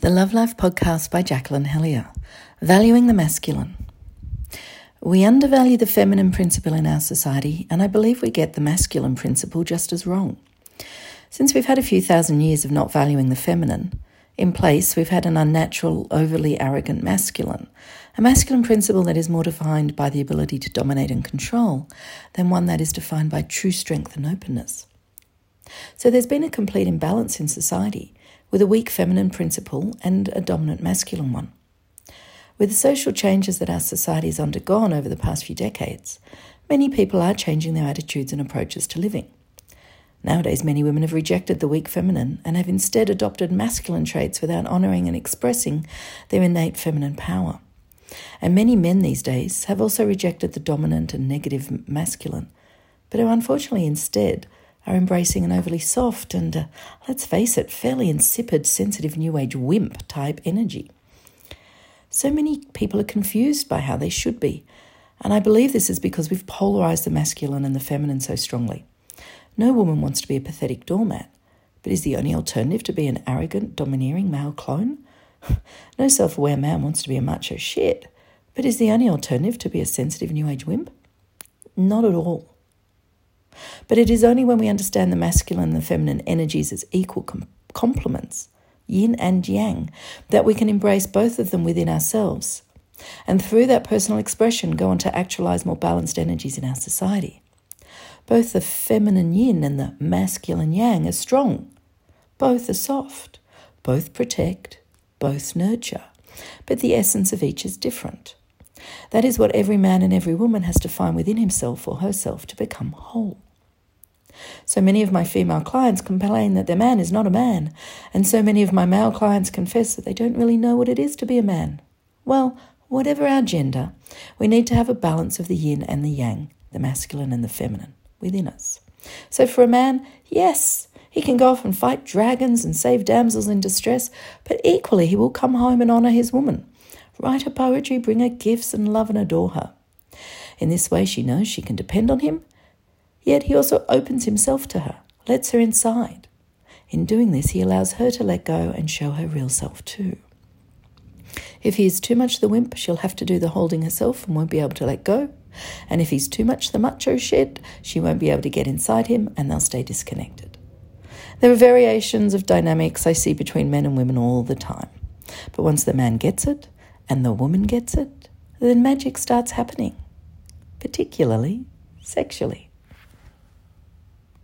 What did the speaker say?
The Love Life podcast by Jacqueline Hellyer. Valuing the masculine. We undervalue the feminine principle in our society, and I believe we get the masculine principle just as wrong. Since we've had a few thousand years of not valuing the feminine, in place we've had an unnatural, overly arrogant masculine, a masculine principle that is more defined by the ability to dominate and control than one that is defined by true strength and openness. So there's been a complete imbalance in society with a weak feminine principle and a dominant masculine one. With the social changes that our society has undergone over the past few decades, many people are changing their attitudes and approaches to living. Nowadays, many women have rejected the weak feminine and have instead adopted masculine traits without honouring and expressing their innate feminine power. And many men these days have also rejected the dominant and negative masculine, but are unfortunately instead are embracing an overly soft and, uh, let's face it, fairly insipid, sensitive New Age wimp type energy. So many people are confused by how they should be, and I believe this is because we've polarized the masculine and the feminine so strongly. No woman wants to be a pathetic doormat, but is the only alternative to be an arrogant, domineering male clone? no self aware man wants to be a macho shit, but is the only alternative to be a sensitive New Age wimp? Not at all. But it is only when we understand the masculine and the feminine energies as equal com- complements, yin and yang, that we can embrace both of them within ourselves. And through that personal expression, go on to actualize more balanced energies in our society. Both the feminine yin and the masculine yang are strong. Both are soft. Both protect. Both nurture. But the essence of each is different. That is what every man and every woman has to find within himself or herself to become whole. So many of my female clients complain that their man is not a man, and so many of my male clients confess that they don't really know what it is to be a man. Well, whatever our gender, we need to have a balance of the yin and the yang, the masculine and the feminine, within us. So for a man, yes, he can go off and fight dragons and save damsels in distress, but equally he will come home and honour his woman, write her poetry, bring her gifts, and love and adore her. In this way, she knows she can depend on him Yet he also opens himself to her, lets her inside. In doing this, he allows her to let go and show her real self too. If he is too much the wimp, she'll have to do the holding herself and won't be able to let go. And if he's too much the macho shit, she won't be able to get inside him and they'll stay disconnected. There are variations of dynamics I see between men and women all the time. But once the man gets it and the woman gets it, then magic starts happening, particularly sexually.